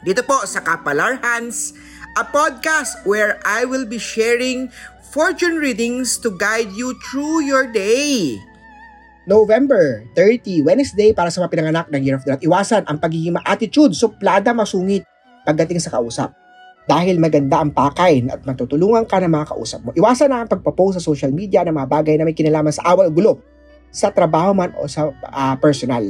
dito po sa Kapalar Hans, a podcast where I will be sharing fortune readings to guide you through your day. November 30, Wednesday para sa mga pinanganak ng Year of the Rat. Iwasan ang pagiging ma-attitude, suplada, masungit pagdating sa kausap. Dahil maganda ang pakain at matutulungan ka ng mga kausap mo. Iwasan na ang pagpapost sa social media ng mga bagay na may kinalaman sa away o gulo sa trabaho man o sa ah, personal.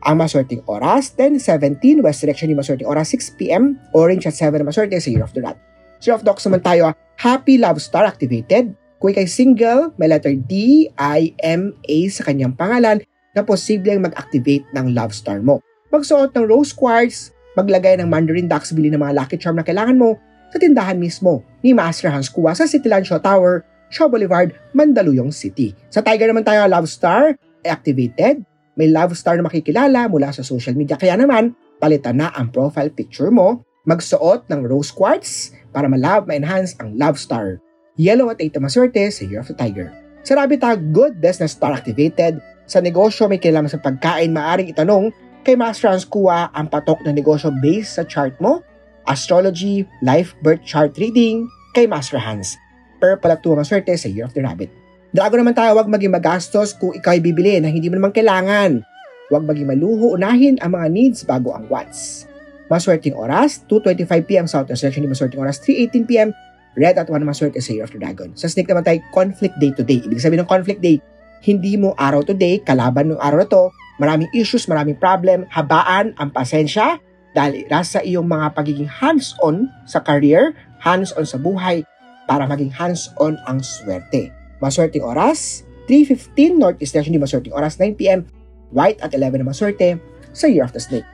Ang maswerteng oras, 10.17, West Direction yung maswerteng oras, 6pm, Orange at 7 na maswerte sa Year of the Rat. Year of Dogs naman tayo, ah, Happy Love Star activated. Kung ikay single, may letter D, I, M, A sa kanyang pangalan na posibleng mag-activate ng Love Star mo. Magsuot ng rose quartz, maglagay ng mandarin ducks, bili ng mga lucky charm na kailangan mo sa tindahan mismo ni Master Hans Kua sa Cityland Shaw Tower, Shaw Boulevard, Mandaluyong City. Sa Tiger naman tayo, Love Star, activated. May Love Star na makikilala mula sa social media. Kaya naman, palitan na ang profile picture mo, magsuot ng rose quartz para ma-love, ma-enhance ang Love Star. Yellow at 8 na maswerte sa Year of the Tiger. Sa Rabbit Tag, good business star activated. Sa negosyo, may kinalaman sa pagkain, maaring itanong kay Master Hans Kua ang patok ng negosyo based sa chart mo, astrology, life birth chart reading, kay Master Hans. Purple at 2 maswerte sa Year of the Rabbit. Drago naman tayo, huwag maging magastos kung ikaw ay bibili na hindi mo naman kailangan. Huwag maging maluho, unahin ang mga needs bago ang wants. Maswerteng oras, 2.25pm Southwest Section, maswerteng oras, 3.18pm Red at 1 maswerte sa Year of the Dragon. Sa Snake naman tayo, conflict day to day. Ibig sabihin ng conflict day, hindi mo araw to day, kalaban ng araw na to, maraming issues, maraming problem, habaan ang pasensya dahil nasa iyong mga pagiging hands-on sa career, hands-on sa buhay, para maging hands-on ang swerte. Maswerteng oras, 3.15 Northeast Direction, di maswerteng oras, 9pm, White at 11 na maswerte sa Year of the Snake.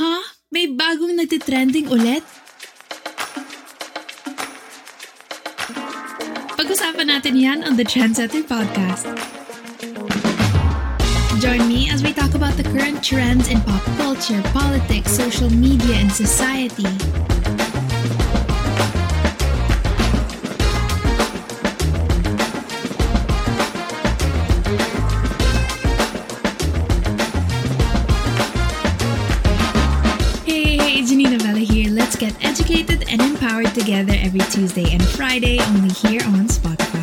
Ha? May bagong nagtitrending ulit? Pag-usapan natin yan on the Trendsetter Podcast. As we talk about the current trends in pop culture, politics, social media, and society. Get educated and empowered together every Tuesday and Friday only here on Spotify.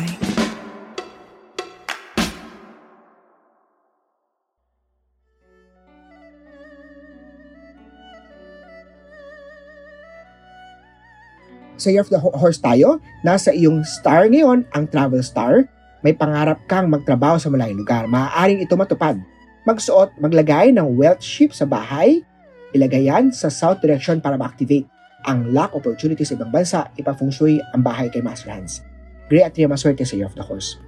Sa Year of the Ho- Horse tayo, nasa iyong star ngayon ang travel star. May pangarap kang magtrabaho sa malayong lugar. Maaaring ito matupad. Magsuot, maglagay ng wealth ship sa bahay. Ilagay yan sa south direction para ma-activate ang luck opportunity sa ibang bansa. Ipafeng shui ang bahay kay Master Hans. Gray at maswerte sa Year of the Horse.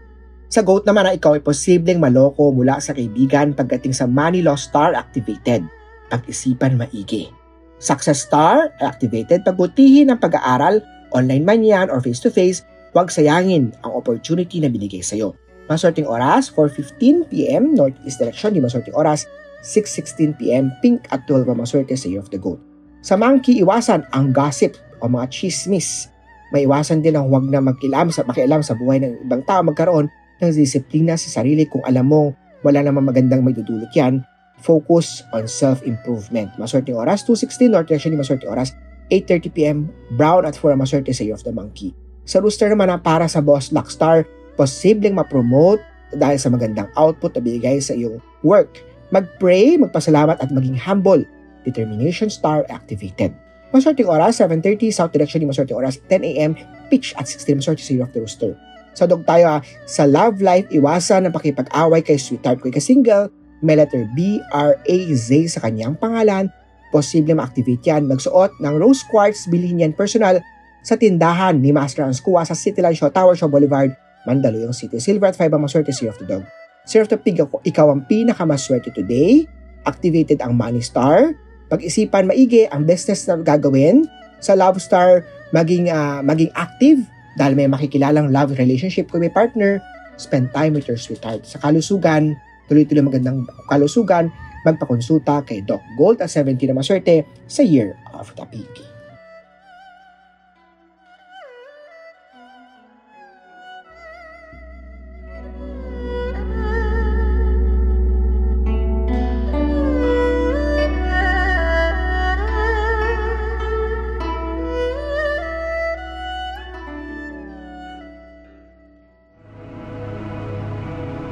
Sa goat naman na ikaw ay posibleng maloko mula sa kaibigan pagdating sa money loss star activated. Pag-isipan maigi. Success Star activated pagbutihin ang pag-aaral, online man yan or face-to-face, huwag sayangin ang opportunity na binigay sa'yo. Maswerteng oras, 4.15pm, Northeast Direction, di maswerteng oras, 6.16pm, Pink at 12 ang maswerte sa Year of the Goat. Sa monkey, iwasan ang gossip o mga chismis. May iwasan din ang huwag na magkilam sa, makialam sa buhay ng ibang tao magkaroon ng disiplina sa sarili kung alam mo wala namang magandang may dudulot yan focus on self-improvement. Maswerte oras, 2.16 North Direction, maswerte oras, 8.30pm, Brown at 4 maswerte sa Year of the Monkey. Sa Rooster naman na para sa Boss Luckstar, posibleng ma-promote dahil sa magandang output na binigay sa iyong work. Mag-pray, magpasalamat at maging humble. Determination Star activated. Maswerte oras, 7.30 South Direction, maswerte oras, 10am, Pitch at 16 maswerte sa Year of the Rooster. Sa dog tayo, ah, sa love life, iwasan ang pakipag-away kay sweetheart ko kay single, may letter B, R, A, Z sa kanyang pangalan, posible ma-activate yan. Magsuot ng rose quartz, bilhin yan personal sa tindahan ni Master Hans Kua sa Cityland Shaw Tower, Shaw Boulevard, Mandaluyong City. Silver at 5 ang maswerte, Sea of the Dog. Zero to pig ako, ikaw ang pinakamaswerte today. Activated ang money star. Pag-isipan maigi ang business na gagawin. Sa love star, maging, ah, maging active dahil may makikilalang love relationship kung may partner. Spend time with your sweetheart. Sa kalusugan, tuloy-tuloy magandang kalusugan, magpakonsulta kay Doc Gold at 70 na maswerte sa Year of the Pig.